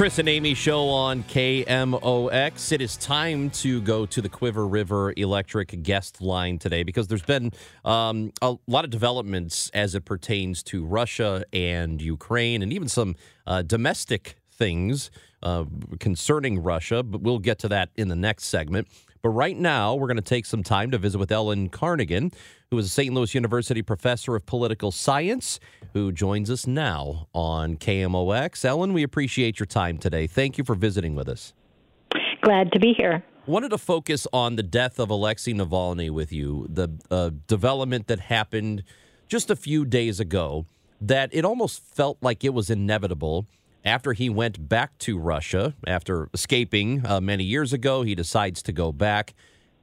Chris and Amy show on KMOX. It is time to go to the Cuivre River Electric guest line today because there's been um, a lot of developments as it pertains to Russia and Ukraine and even some uh, domestic things uh, concerning Russia, but we'll get to that in the next segment. But right now, we're going to take some time to visit with Ellen Carnaghan, who is a St. Louis University professor of political science, who joins us now on KMOX. Ellen, we appreciate your time today. Thank you for visiting with us. Glad to be here. Wanted to focus on the death of Alexei Navalny with you, the uh, development that happened just a few days ago, that it almost felt like it was inevitable after he went back to Russia after escaping uh, many years ago. He decides to go back.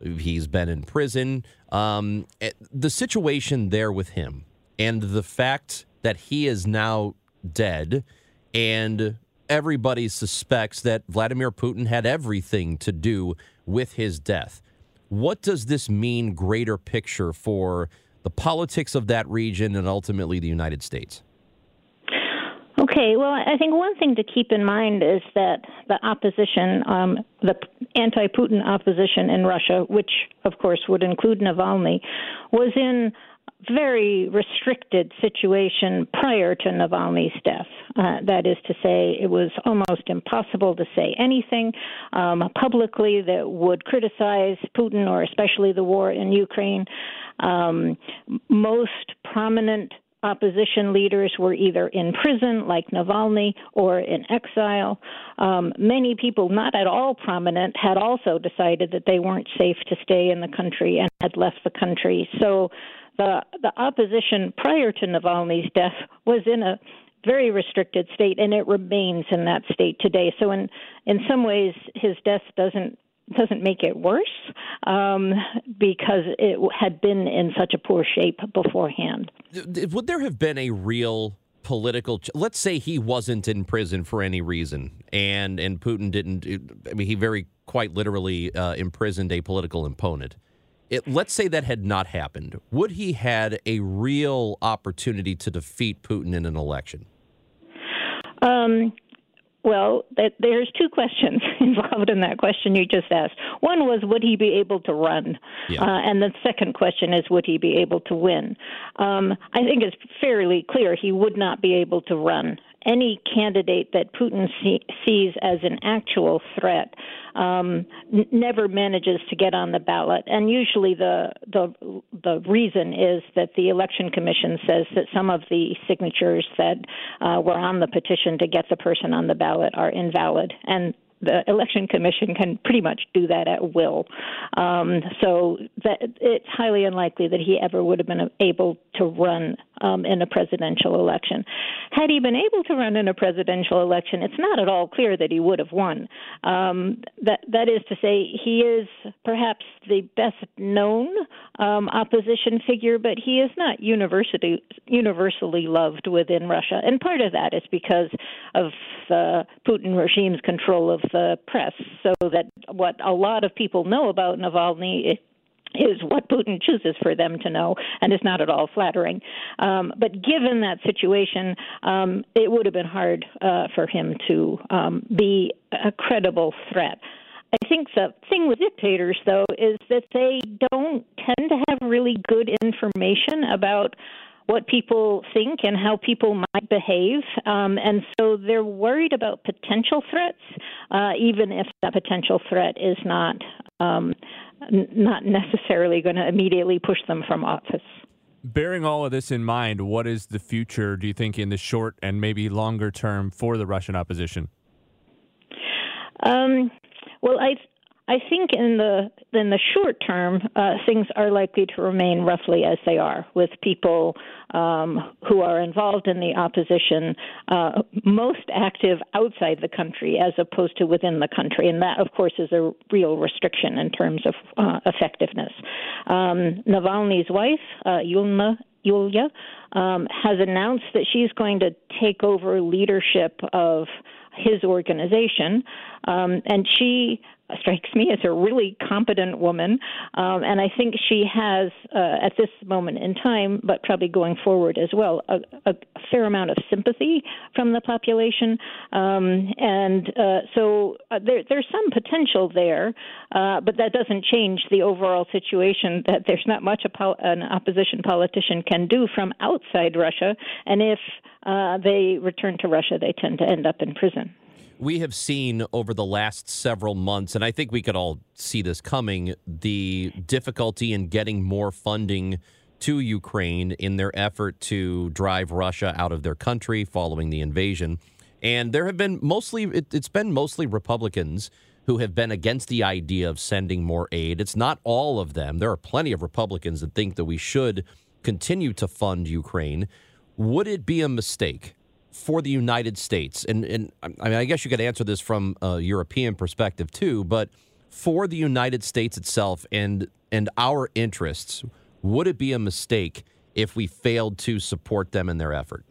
He's been in prison. Um, eh, the situation there with him and the fact that he is now dead and everybody suspects that Vladimir Putin had everything to do with his death. What does this mean, greater picture, for the politics of that region and ultimately the United States? Okay, well, I think one thing to keep in mind is that the opposition, um, the anti Putin opposition in Russia, which of course would include Navalny, was in very restricted situation prior to Navalny's death. Uh, that is to say, it was almost impossible to say anything um, publicly that would criticize Putin or especially the war in Ukraine. Um, most prominent opposition leaders were either in prison, like Navalny, or in exile. Um, many people, not at all prominent, had also decided that they weren't safe to stay in the country and had left the country. So the the opposition prior to Navalny's death was in a very restricted state, and it remains in that state today. So, in in some ways, his death doesn't doesn't make it worse um, because it had been in such a poor shape beforehand. Would there have been a real political? Ch- Let's say he wasn't in prison for any reason, and and Putin didn't. I mean, he very quite literally uh, imprisoned a political opponent. It, let's say that had not happened. Would he had a real opportunity to defeat Putin in an election? Um, well, that, there's two questions involved in that question you just asked. One was, would he be able to run? Yeah. Uh, and the second question is, would he be able to win? Um, I think it's fairly clear he would not be able to run any candidate that Putin see, sees as an actual threat um, n- never manages to get on the ballot, and usually the the the reason is that the election commission says that some of the signatures that uh, were on the petition to get the person on the ballot are invalid, and the election commission can pretty much do that at will. Um, so that it's highly unlikely that he ever would have been able to run um, in a presidential election. Had he been able to run in a presidential election, it's not at all clear that he would have won. Um, that that is to say, he is perhaps the best known um, opposition figure, but he is not university universally loved within Russia, and part of that is because of the Putin regime's control of the press, so that what a lot of people know about Navalny is what Putin chooses for them to know, and it's not at all flattering. Um, but given that situation, um, it would have been hard uh, for him to um, be a credible threat. I think the thing with dictators, though, is that they don't tend to have really good information about what people think and how people might behave. Um, and so they're worried about potential threats, uh, even if that potential threat is not um, n- not necessarily going to immediately push them from office. Bearing all of this in mind, what is the future, do you think, in the short and maybe longer term for the Russian opposition? Um, well, I I think in the in the short term, uh, things are likely to remain roughly as they are, with people um, who are involved in the opposition uh, most active outside the country as opposed to within the country, and that, of course, is a real restriction in terms of uh, effectiveness. Um, Navalny's wife, uh, Yulia, um, has announced that she's going to take over leadership of his organization, um, and she strikes me as a really competent woman, um, and I think she has, uh, at this moment in time, but probably going forward as well, a, a fair amount of sympathy from the population, um, and uh, so uh, there, there's some potential there, uh, but that doesn't change the overall situation that there's not much pol- an opposition politician can do from outside Russia, and if uh, they return to Russia, they tend to end up in prison we have seen over the last several months, and I think we could all see this coming, the difficulty in getting more funding to Ukraine in their effort to drive Russia out of their country following the invasion. And there have been mostly, it, has been mostly Republicans who have been against the idea of sending more aid. It's not all of them. There are plenty of Republicans that think that we should continue to fund Ukraine. Would it be a mistake for the United States? And, and I mean, I guess you could answer this from a European perspective too, but for the United States itself and and our interests, would it be a mistake if we failed to support them in their effort?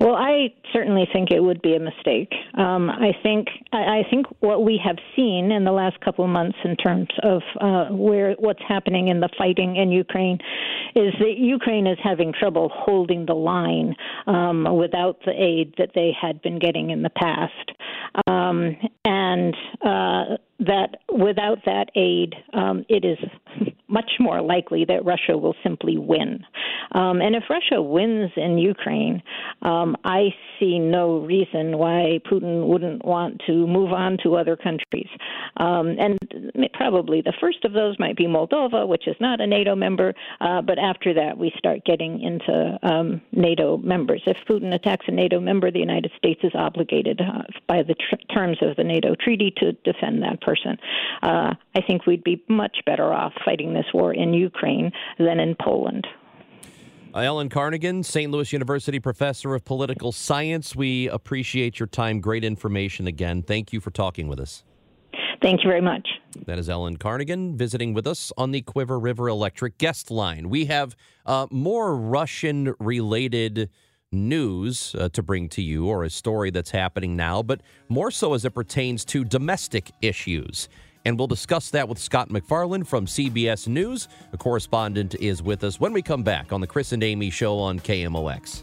Well, I certainly think it would be a mistake. Um, I think I, think what we have seen in the last couple of months in terms of uh, where what's happening in the fighting in Ukraine is that Ukraine is having trouble holding the line um, without the aid that they had been getting in the past, um, and uh, that without that aid, um, it is much more likely that Russia will simply win. Um, and if Russia wins in Ukraine, um, I see no reason why Putin wouldn't want to move on to other countries. Um, and probably the first of those might be Moldova, which is not a NATO member. Uh, but after that, we start getting into um, NATO members. If Putin attacks a NATO member, the United States is obligated uh, by the tr- terms of the NATO treaty to defend that person. Uh, I think we'd be much better off fighting this war in Ukraine than in Poland. Ellen Carnaghan, St. Louis University professor of political science. We appreciate your time. Great information again. Thank you for talking with us. Thank you very much. That is Ellen Carnaghan visiting with us on the Cuivre River Electric guest line. We have uh, more Russian related news uh, to bring to you, or a story that's happening now, but more so as it pertains to domestic issues. And we'll discuss that with Scott MacFarlane from CBS News. A correspondent is with us when we come back on the Chris and Amy show on KMOX.